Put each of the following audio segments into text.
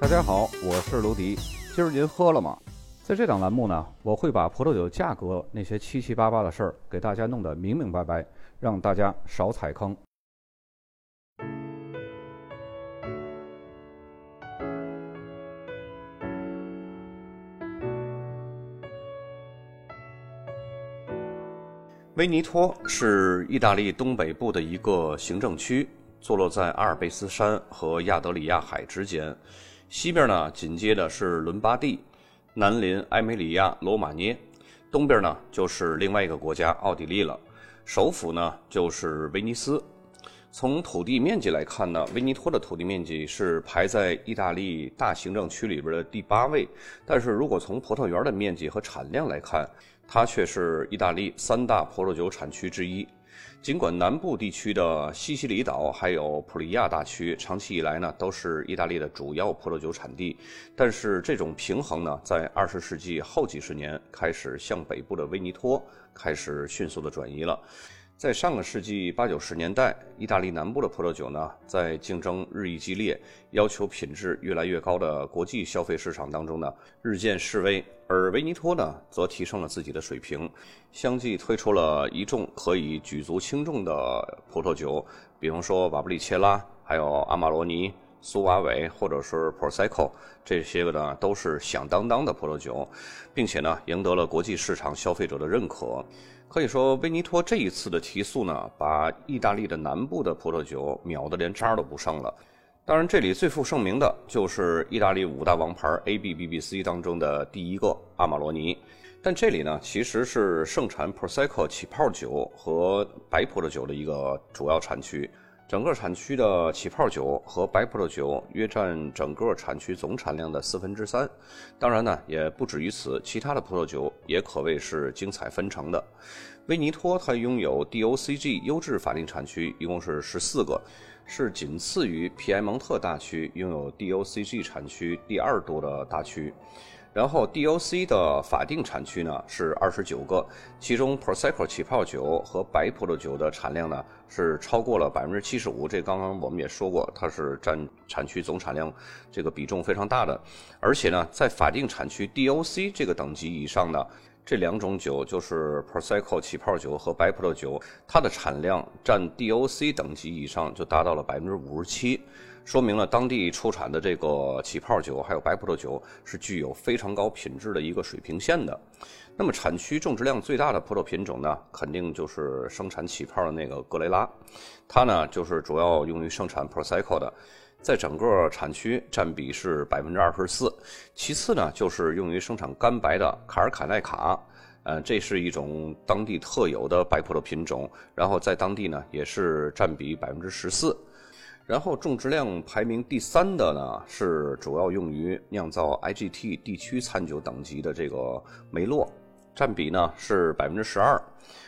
大家好，我是卢迪。今儿您喝了吗？在这档栏目呢，我会把葡萄酒价格那些七七八八的事儿给大家弄得明明白白，让大家少踩坑。威尼托是意大利东北部的一个行政区，坐落在阿尔卑斯山和亚德里亚海之间。西边呢紧接着是伦巴第，南邻埃梅里亚罗马涅，东边呢就是另外一个国家奥地利了。首府呢就是威尼斯。从土地面积来看呢，威尼托的土地面积是排在意大利大行政区里边的第八位。但是如果从葡萄园的面积和产量来看，它却是意大利三大葡萄酒产区之一。尽管南部地区的西西里岛还有普利亚大区长期以来呢都是意大利的主要葡萄酒产地，但是这种平衡呢在二十世纪后几十年开始向北部的威尼托开始迅速的转移了。在上个世纪八九十年代，意大利南部的葡萄酒呢，在竞争日益激烈、要求品质越来越高的国际消费市场当中呢，日渐式微。而维尼托呢，则提升了自己的水平，相继推出了一众可以举足轻重的葡萄酒，比方说瓦布里切拉，还有阿玛罗尼、苏瓦韦，或者是 Prosecco，这些个呢都是响当当的葡萄酒，并且呢，赢得了国际市场消费者的认可。可以说，威尼托这一次的提速呢，把意大利的南部的葡萄酒秒得连渣都不剩了。当然，这里最负盛名的就是意大利五大王牌 A、B、B、B、C 当中的第一个阿玛罗尼。但这里呢，其实是盛产 Prosecco 起泡酒和白葡萄酒的一个主要产区。整个产区的起泡酒和白葡萄酒约占整个产区总产量的四分之三。当然呢，也不止于此，其他的葡萄酒也可谓是精彩纷呈的。威尼托它拥有 DOCG 优质法定产区，一共是十四个，是仅次于皮埃蒙特大区拥有 DOCG 产区第二多的大区。然后 DOC 的法定产区呢是二十九个，其中 Prosecco 起泡酒和白葡萄酒的产量呢是超过了百分之七十五。这刚刚我们也说过，它是占产区总产量这个比重非常大的。而且呢，在法定产区 DOC 这个等级以上呢，这两种酒就是 Prosecco 起泡酒和白葡萄酒，它的产量占 DOC 等级以上就达到了百分之五十七。说明了当地出产的这个起泡酒还有白葡萄酒是具有非常高品质的一个水平线的。那么产区种植量最大的葡萄品种呢，肯定就是生产起泡的那个格雷拉，它呢就是主要用于生产 Prosecco 的，在整个产区占比是百分之二十四。其次呢就是用于生产干白的卡尔卡奈卡，呃，这是一种当地特有的白葡萄品种，然后在当地呢也是占比百分之十四。然后种植量排名第三的呢，是主要用于酿造 IGT 地区餐酒等级的这个梅洛，占比呢是百分之十二。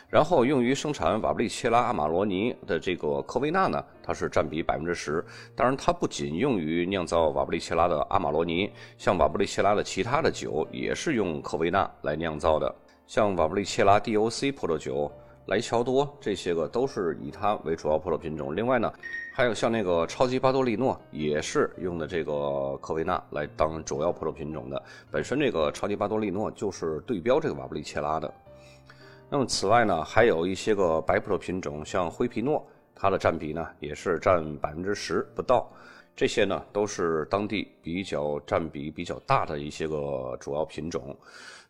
然后用于生产瓦布利切拉阿玛罗尼的这个科维纳呢，它是占比百分之十。当然，它不仅用于酿造瓦布利切拉的阿玛罗尼，像瓦布利切拉的其他的酒也是用科维纳来酿造的，像瓦布利切拉 DOC 葡萄酒。莱乔多这些个都是以它为主要葡萄品种。另外呢，还有像那个超级巴多利诺，也是用的这个科维纳来当主要葡萄品种的。本身这个超级巴多利诺就是对标这个瓦布里切拉的。那么此外呢，还有一些个白葡萄品种，像灰皮诺，它的占比呢也是占百分之十不到。这些呢都是当地比较占比比较大的一些个主要品种。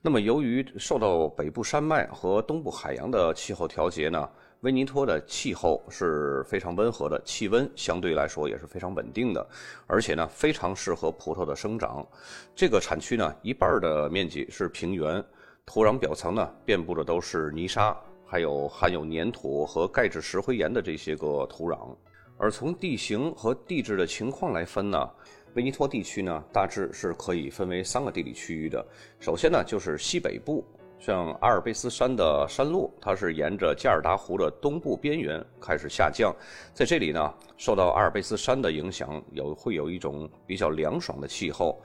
那么，由于受到北部山脉和东部海洋的气候调节呢，威尼托的气候是非常温和的，气温相对来说也是非常稳定的，而且呢非常适合葡萄的生长。这个产区呢一半的面积是平原，土壤表层呢遍布的都是泥沙，还有含有粘土和钙质石灰岩的这些个土壤。而从地形和地质的情况来分呢。威尼托地区呢，大致是可以分为三个地理区域的。首先呢，就是西北部，像阿尔卑斯山的山路，它是沿着加尔达湖的东部边缘开始下降，在这里呢，受到阿尔卑斯山的影响，有会有一种比较凉爽的气候。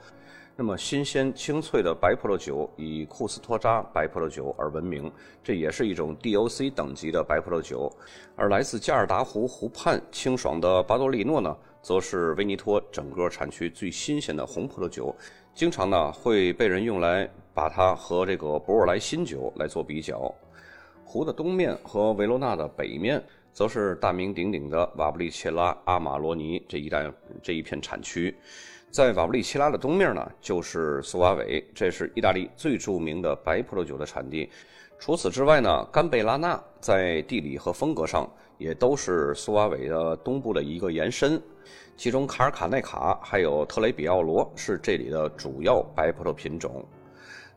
那么新鲜清脆的白葡萄酒以库斯托扎白葡萄酒而闻名，这也是一种 DOC 等级的白葡萄酒。而来自加尔达湖湖畔清爽的巴多利诺呢，则是威尼托整个产区最新鲜的红葡萄酒，经常呢会被人用来把它和这个博尔莱新酒来做比较。湖的东面和维罗纳的北面，则是大名鼎鼎的瓦布利切拉、阿马罗尼这一带这一片产区。在瓦布利奇拉的东面呢，就是苏瓦韦，这是意大利最著名的白葡萄酒的产地。除此之外呢，甘贝拉纳在地理和风格上也都是苏瓦韦的东部的一个延伸。其中卡尔卡内卡还有特雷比奥罗是这里的主要白葡萄品种。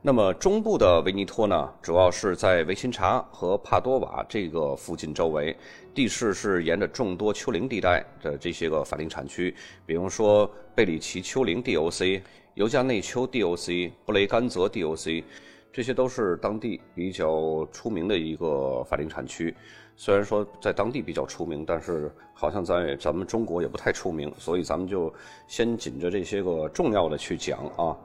那么中部的维尼托呢，主要是在维琴察和帕多瓦这个附近周围，地势是沿着众多丘陵地带的这些个法定产区，比如说贝里奇丘陵 DOC、尤加内丘 DOC、布雷甘泽 DOC，这些都是当地比较出名的一个法定产区。虽然说在当地比较出名，但是好像在咱们中国也不太出名，所以咱们就先紧着这些个重要的去讲啊。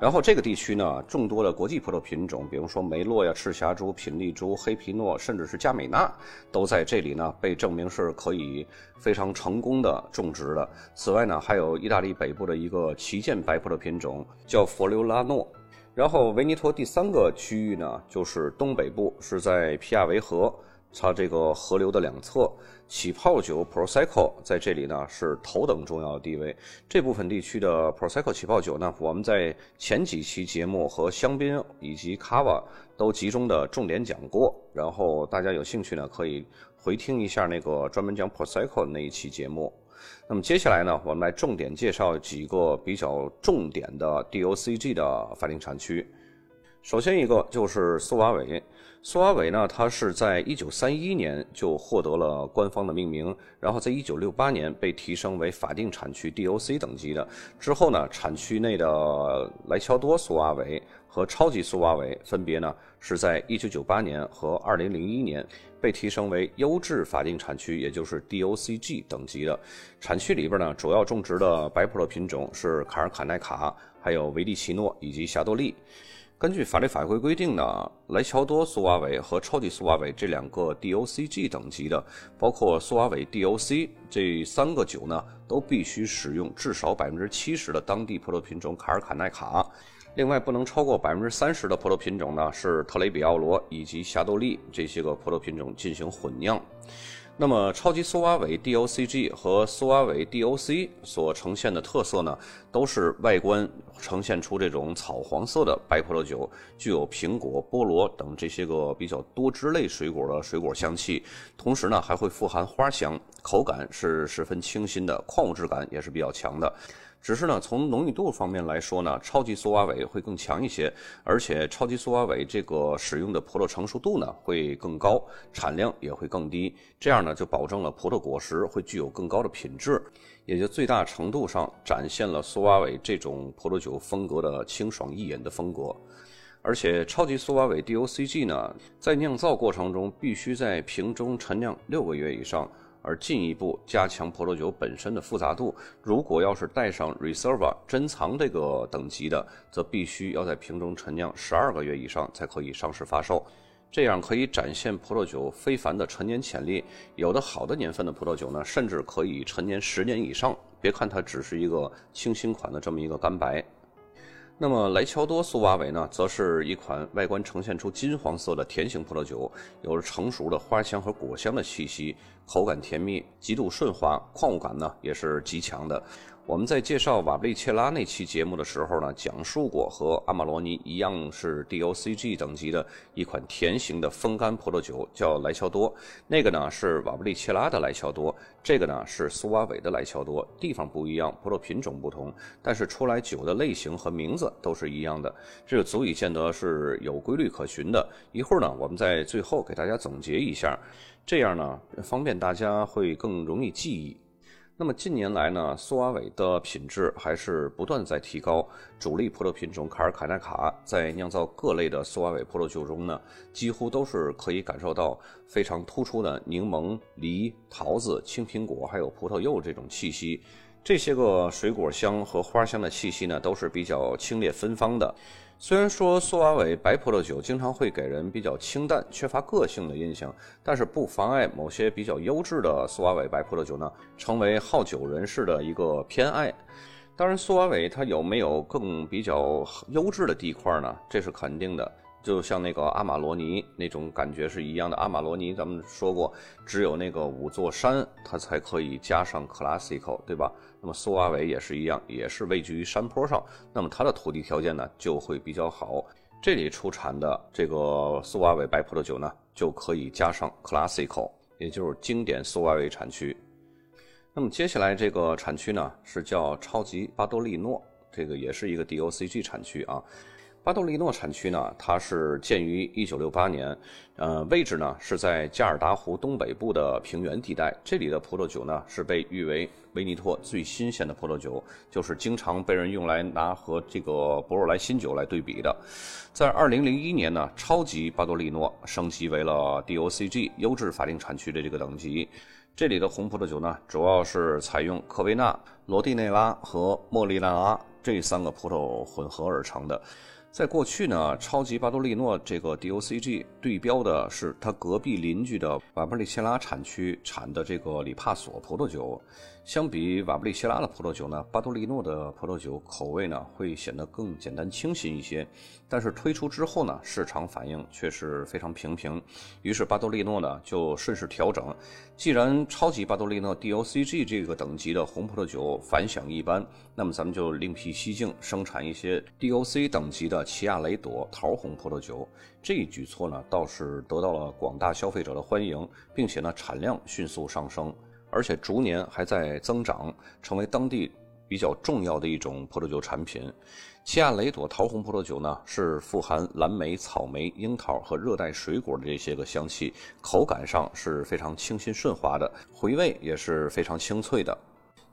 然后这个地区呢，众多的国际葡萄品种，比如说梅洛呀、赤霞珠、品丽珠、黑皮诺，甚至是佳美纳，都在这里呢被证明是可以非常成功的种植的。此外呢，还有意大利北部的一个旗舰白葡萄品种叫佛留拉诺。然后维尼托第三个区域呢，就是东北部，是在皮亚维河。它这个河流的两侧，起泡酒 Prosecco 在这里呢是头等重要的地位。这部分地区的 Prosecco 起泡酒呢，我们在前几期节目和香槟以及 Cava 都集中的重点讲过。然后大家有兴趣呢，可以回听一下那个专门讲 Prosecco 的那一期节目。那么接下来呢，我们来重点介绍几个比较重点的 DOCG 的法定产区。首先一个就是苏瓦韦。苏瓦韦呢，它是在一九三一年就获得了官方的命名，然后在一九六八年被提升为法定产区 DOC 等级的。之后呢，产区内的莱乔多苏瓦韦和超级苏瓦韦分别呢是在一九九八年和二零零一年被提升为优质法定产区，也就是 DOCG 等级的。产区里边呢，主要种植的白葡萄品种是卡尔卡奈卡、还有维利奇诺以及霞多丽。根据法律法规规定呢，莱乔多苏瓦韦和超级苏瓦韦这两个 DOCG 等级的，包括苏瓦韦 DOC 这三个酒呢，都必须使用至少百分之七十的当地葡萄品种卡尔卡奈卡，另外不能超过百分之三十的葡萄品种呢是特雷比奥罗以及霞多丽这些个葡萄品种进行混酿。那么，超级苏瓦韦 DOCG 和苏瓦韦 DOC 所呈现的特色呢，都是外观呈现出这种草黄色的白葡萄酒，具有苹果、菠萝等这些个比较多汁类水果的水果香气，同时呢还会富含花香，口感是十分清新的，矿物质感也是比较强的。只是呢，从浓郁度方面来说呢，超级苏瓦韦会更强一些，而且超级苏瓦韦这个使用的葡萄成熟度呢会更高，产量也会更低，这样呢就保证了葡萄果实会具有更高的品质，也就最大程度上展现了苏瓦韦这种葡萄酒风格的清爽易饮的风格。而且超级苏瓦韦 DOCG 呢，在酿造过程中必须在瓶中陈酿六个月以上。而进一步加强葡萄酒本身的复杂度。如果要是带上 Reserva 珍藏这个等级的，则必须要在瓶中陈酿十二个月以上才可以上市发售。这样可以展现葡萄酒非凡的陈年潜力。有的好的年份的葡萄酒呢，甚至可以陈年十年以上。别看它只是一个清新款的这么一个干白。那么莱乔多苏瓦韦呢，则是一款外观呈现出金黄色的甜型葡萄酒，有着成熟的花香和果香的气息，口感甜蜜，极度顺滑，矿物感呢也是极强的。我们在介绍瓦布利切拉那期节目的时候呢，讲述过和阿玛罗尼一样是 DOCG 等级的一款甜型的风干葡萄酒，叫莱乔多。那个呢是瓦布利切拉的莱乔多，这个呢是苏瓦韦的莱乔多。地方不一样，葡萄品种不同，但是出来酒的类型和名字都是一样的，这就足以见得是有规律可循的。一会儿呢，我们在最后给大家总结一下，这样呢方便大家会更容易记忆。那么近年来呢，苏瓦韦的品质还是不断在提高。主力葡萄品种卡尔卡纳卡在酿造各类的苏瓦韦葡萄酒中呢，几乎都是可以感受到非常突出的柠檬、梨、桃子、青苹果还有葡萄柚这种气息。这些个水果香和花香的气息呢，都是比较清冽芬芳的。虽然说苏瓦韦白葡萄酒经常会给人比较清淡、缺乏个性的印象，但是不妨碍某些比较优质的苏瓦韦白葡萄酒呢，成为好酒人士的一个偏爱。当然，苏瓦韦它有没有更比较优质的地块呢？这是肯定的。就像那个阿玛罗尼那种感觉是一样的。阿玛罗尼咱们说过，只有那个五座山它才可以加上 classical，对吧？那么苏瓦韦也是一样，也是位居于山坡上，那么它的土地条件呢就会比较好。这里出产的这个苏瓦韦白葡萄酒呢，就可以加上 classical，也就是经典苏瓦韦产区。那么接下来这个产区呢是叫超级巴多利诺，这个也是一个 DOCG 产区啊。巴多利诺产区呢，它是建于1968年，呃，位置呢是在加尔达湖东北部的平原地带。这里的葡萄酒呢是被誉为威尼托最新鲜的葡萄酒，就是经常被人用来拿和这个博若莱新酒来对比的。在2001年呢，超级巴多利诺升级为了 DOCG 优质法定产区的这个等级。这里的红葡萄酒呢，主要是采用科维纳、罗蒂内拉和莫利纳拉这三个葡萄混合而成的。在过去呢，超级巴多利诺这个 DOCG 对标的是它隔壁邻居的瓦布里切拉产区产的这个里帕索葡萄酒。相比瓦布里切拉的葡萄酒呢，巴多利诺的葡萄酒口味呢会显得更简单清新一些。但是推出之后呢，市场反应却是非常平平。于是巴多利诺呢就顺势调整，既然超级巴多利诺 DOCG 这个等级的红葡萄酒反响一般，那么咱们就另辟蹊径，生产一些 DOC 等级的奇亚雷朵桃红葡萄酒。这一举措呢倒是得到了广大消费者的欢迎，并且呢产量迅速上升。而且逐年还在增长，成为当地比较重要的一种葡萄酒产品。奇亚雷朵桃红葡萄酒呢，是富含蓝莓、草莓、樱桃和热带水果的这些个香气，口感上是非常清新顺滑的，回味也是非常清脆的。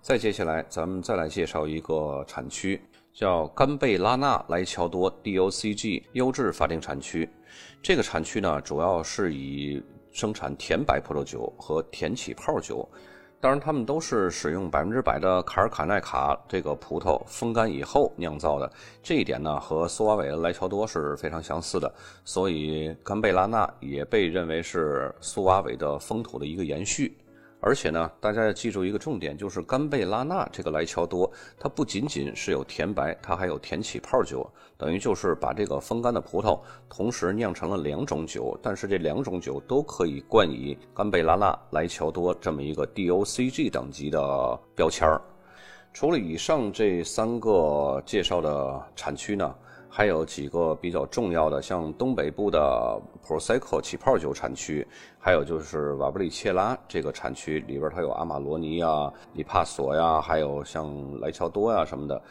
再接下来，咱们再来介绍一个产区，叫甘贝拉纳莱乔多 DOCG 优质法定产区。这个产区呢，主要是以生产甜白葡萄酒和甜起泡酒。当然，他们都是使用百分之百的卡尔卡奈卡这个葡萄风干以后酿造的，这一点呢和苏瓦韦的莱乔多是非常相似的，所以甘贝拉纳也被认为是苏瓦韦的风土的一个延续。而且呢，大家要记住一个重点，就是甘贝拉纳这个莱乔多，它不仅仅是有甜白，它还有甜起泡酒，等于就是把这个风干的葡萄同时酿成了两种酒，但是这两种酒都可以冠以甘贝拉纳莱乔多这么一个 DOCG 等级的标签儿。除了以上这三个介绍的产区呢？还有几个比较重要的，像东北部的 Prosecco 起泡酒产区，还有就是瓦布里切拉这个产区里边，它有阿玛罗尼啊、里帕索呀，还有像莱乔多呀什么的。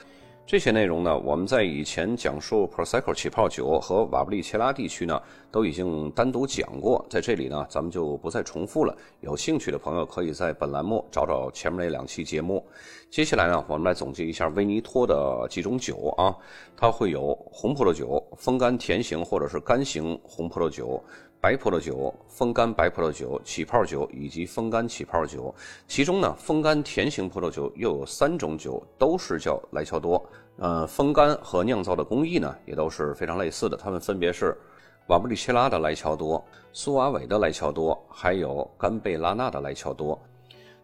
这些内容呢，我们在以前讲述 Prosecco 起泡酒和瓦布里切拉地区呢，都已经单独讲过，在这里呢，咱们就不再重复了。有兴趣的朋友可以在本栏目找找前面那两期节目。接下来呢，我们来总结一下威尼托的几种酒啊，它会有红葡萄酒、风干甜型或者是干型红葡萄酒。白葡萄酒、风干白葡萄酒、起泡酒以及风干起泡酒，其中呢，风干甜型葡萄酒又有三种酒，都是叫莱乔多。呃，风干和酿造的工艺呢，也都是非常类似的。它们分别是瓦布里切拉的莱乔多、苏瓦韦的莱乔多，还有甘贝拉纳的莱乔多，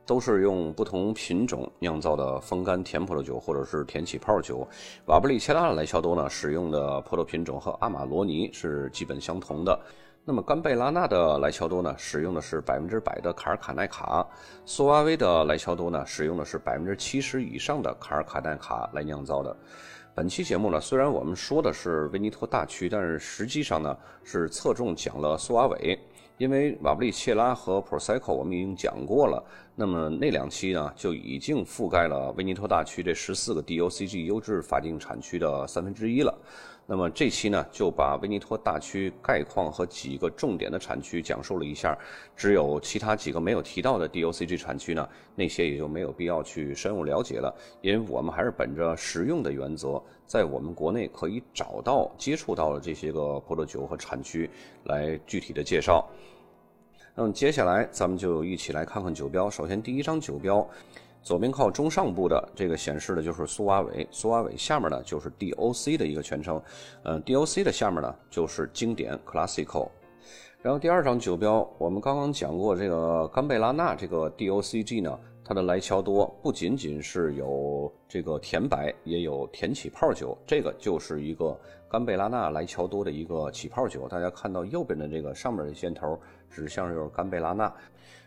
都是用不同品种酿造的风干甜葡萄酒或者是甜起泡酒。瓦布里切拉的莱乔多呢，使用的葡萄品种和阿玛罗尼是基本相同的。那么甘贝拉纳的莱乔多呢，使用的是百分之百的卡尔卡奈卡；苏瓦威的莱乔多呢，使用的是百分之七十以上的卡尔卡奈卡来酿造的。本期节目呢，虽然我们说的是威尼托大区，但是实际上呢，是侧重讲了苏瓦韦，因为瓦布里切拉和 Prosecco 我们已经讲过了。那么那两期呢，就已经覆盖了威尼托大区这十四个 DOCG 优质法定产区的三分之一了。那么这期呢，就把威尼托大区概况和几个重点的产区讲述了一下。只有其他几个没有提到的 DOCG 产区呢，那些也就没有必要去深入了解了。因为我们还是本着实用的原则，在我们国内可以找到、接触到的这些个葡萄酒和产区来具体的介绍。那么接下来咱们就一起来看看酒标。首先第一张酒标。左边靠中上部的这个显示的就是苏瓦韦，苏瓦韦下面呢就是 DOC 的一个全称，嗯，DOC 的下面呢就是经典 Classical。然后第二张酒标，我们刚刚讲过这个甘贝拉纳这个 DOCG 呢，它的莱乔多不仅仅是有这个甜白，也有甜起泡酒，这个就是一个甘贝拉纳莱乔多的一个起泡酒。大家看到右边的这个上面的箭头指向就是甘贝拉纳。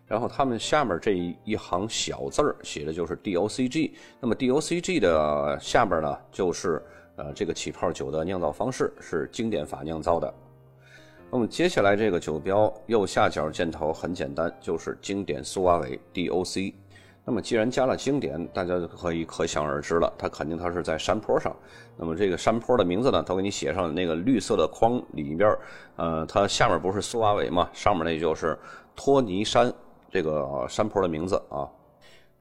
然后他们下面这一行小字儿写的就是 DOCG，那么 DOCG 的下边呢就是呃这个起泡酒的酿造方式是经典法酿造的。那么接下来这个酒标右下角箭头很简单，就是经典苏瓦韦 DOC。那么既然加了经典，大家就可以可想而知了，它肯定它是在山坡上。那么这个山坡的名字呢，都给你写上那个绿色的框里边，呃，它下面不是苏瓦韦嘛，上面那就是托尼山。这个山坡的名字啊，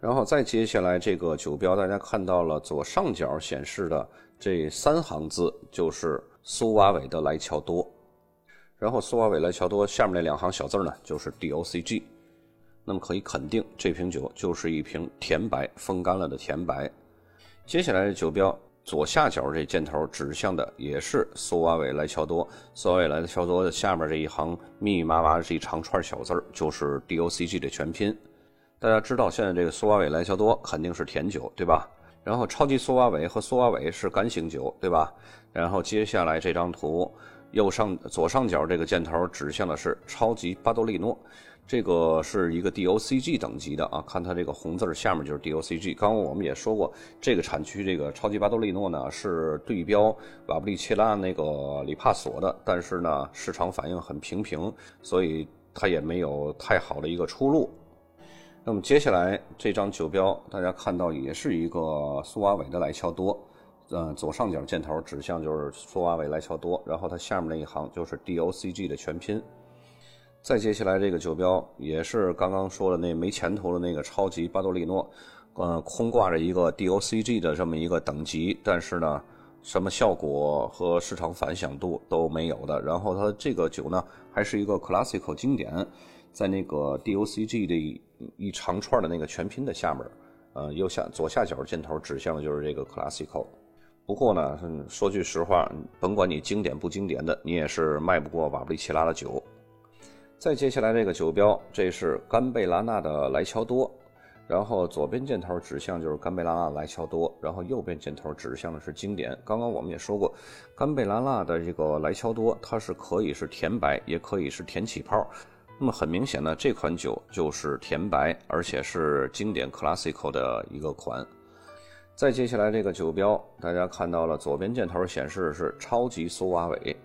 然后再接下来这个酒标，大家看到了左上角显示的这三行字就是苏瓦韦的莱乔多，然后苏瓦韦莱乔多下面那两行小字呢就是 DOCG，那么可以肯定这瓶酒就是一瓶甜白风干了的甜白。接下来的酒标。左下角这箭头指向的也是苏瓦韦莱乔多，苏瓦韦莱乔多的下面这一行密密麻麻的这一长串小字儿就是 DOCG 的全拼。大家知道现在这个苏瓦韦莱乔多肯定是甜酒，对吧？然后超级苏瓦韦和苏瓦韦是干型酒，对吧？然后接下来这张图右上左上角这个箭头指向的是超级巴多利诺。这个是一个 DOCG 等级的啊，看它这个红字下面就是 DOCG。刚刚我们也说过，这个产区这个超级巴多利诺呢是对标瓦布利切拉那个里帕索的，但是呢市场反应很平平，所以它也没有太好的一个出路。那么接下来这张酒标大家看到也是一个苏瓦韦的莱乔多，嗯，左上角箭头指向就是苏瓦韦莱乔多，然后它下面那一行就是 DOCG 的全拼。再接下来这个酒标也是刚刚说的那没前途的那个超级巴多利诺，呃，空挂着一个 DOCG 的这么一个等级，但是呢，什么效果和市场反响度都没有的。然后它这个酒呢，还是一个 Classical 经典，在那个 DOCG 的一长串的那个全拼的下面，呃，右下左下角箭头指向的就是这个 Classical。不过呢，说句实话，甭管你经典不经典的，你也是卖不过瓦布利奇拉的酒。再接下来这个酒标，这是甘贝拉纳的莱乔多，然后左边箭头指向就是甘贝拉纳莱乔多，然后右边箭头指向的是经典。刚刚我们也说过，甘贝拉纳的这个莱乔多，它是可以是甜白，也可以是甜起泡。那么很明显呢，这款酒就是甜白，而且是经典 Classical 的一个款。再接下来这个酒标，大家看到了左边箭头显示的是超级苏瓦韦。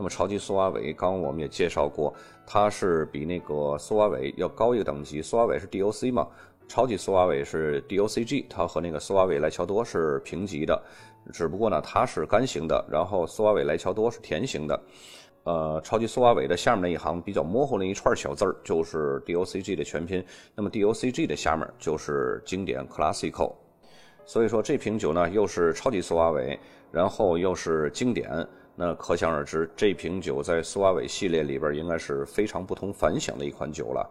那么超级苏瓦韦，刚刚我们也介绍过，它是比那个苏瓦韦要高一个等级。苏瓦韦是 DOC 嘛，超级苏瓦韦是 DOCG，它和那个苏瓦韦莱乔多是平级的，只不过呢，它是干型的，然后苏瓦韦莱乔多是甜型的。呃，超级苏瓦韦的下面那一行比较模糊那一串小字儿就是 DOCG 的全拼，那么 DOCG 的下面就是经典 Classical。所以说这瓶酒呢，又是超级苏瓦韦，然后又是经典。那可想而知，这瓶酒在苏瓦韦系列里边应该是非常不同凡响的一款酒了。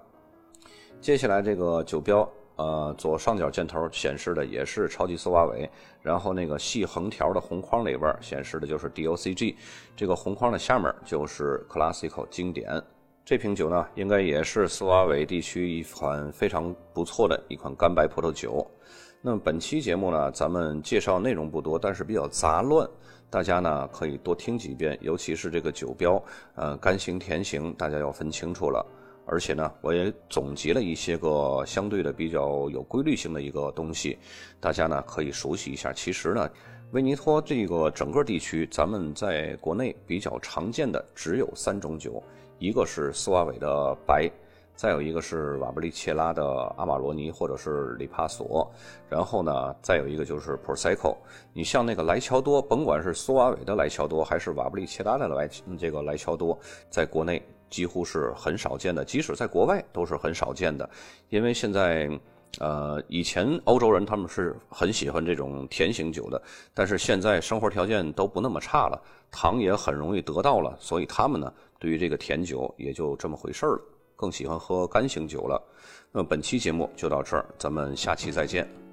接下来这个酒标，呃，左上角箭头显示的也是超级苏瓦韦，然后那个细横条的红框里边显示的就是 DOCG，这个红框的下面就是 Classical 经典。这瓶酒呢，应该也是苏瓦韦地区一款非常不错的一款干白葡萄酒。那么本期节目呢，咱们介绍内容不多，但是比较杂乱。大家呢可以多听几遍，尤其是这个酒标，呃，干型、甜型，大家要分清楚了。而且呢，我也总结了一些个相对的比较有规律性的一个东西，大家呢可以熟悉一下。其实呢，威尼托这个整个地区，咱们在国内比较常见的只有三种酒，一个是斯瓦韦的白。再有一个是瓦布利切拉的阿瓦罗尼或者是里帕索，然后呢，再有一个就是 Prosecco。你像那个莱乔多，甭管是苏瓦韦的莱乔多还是瓦布利切拉的莱这个莱乔多，在国内几乎是很少见的，即使在国外都是很少见的。因为现在，呃，以前欧洲人他们是很喜欢这种甜型酒的，但是现在生活条件都不那么差了，糖也很容易得到了，所以他们呢，对于这个甜酒也就这么回事了。更喜欢喝干型酒了。那么本期节目就到这儿，咱们下期再见。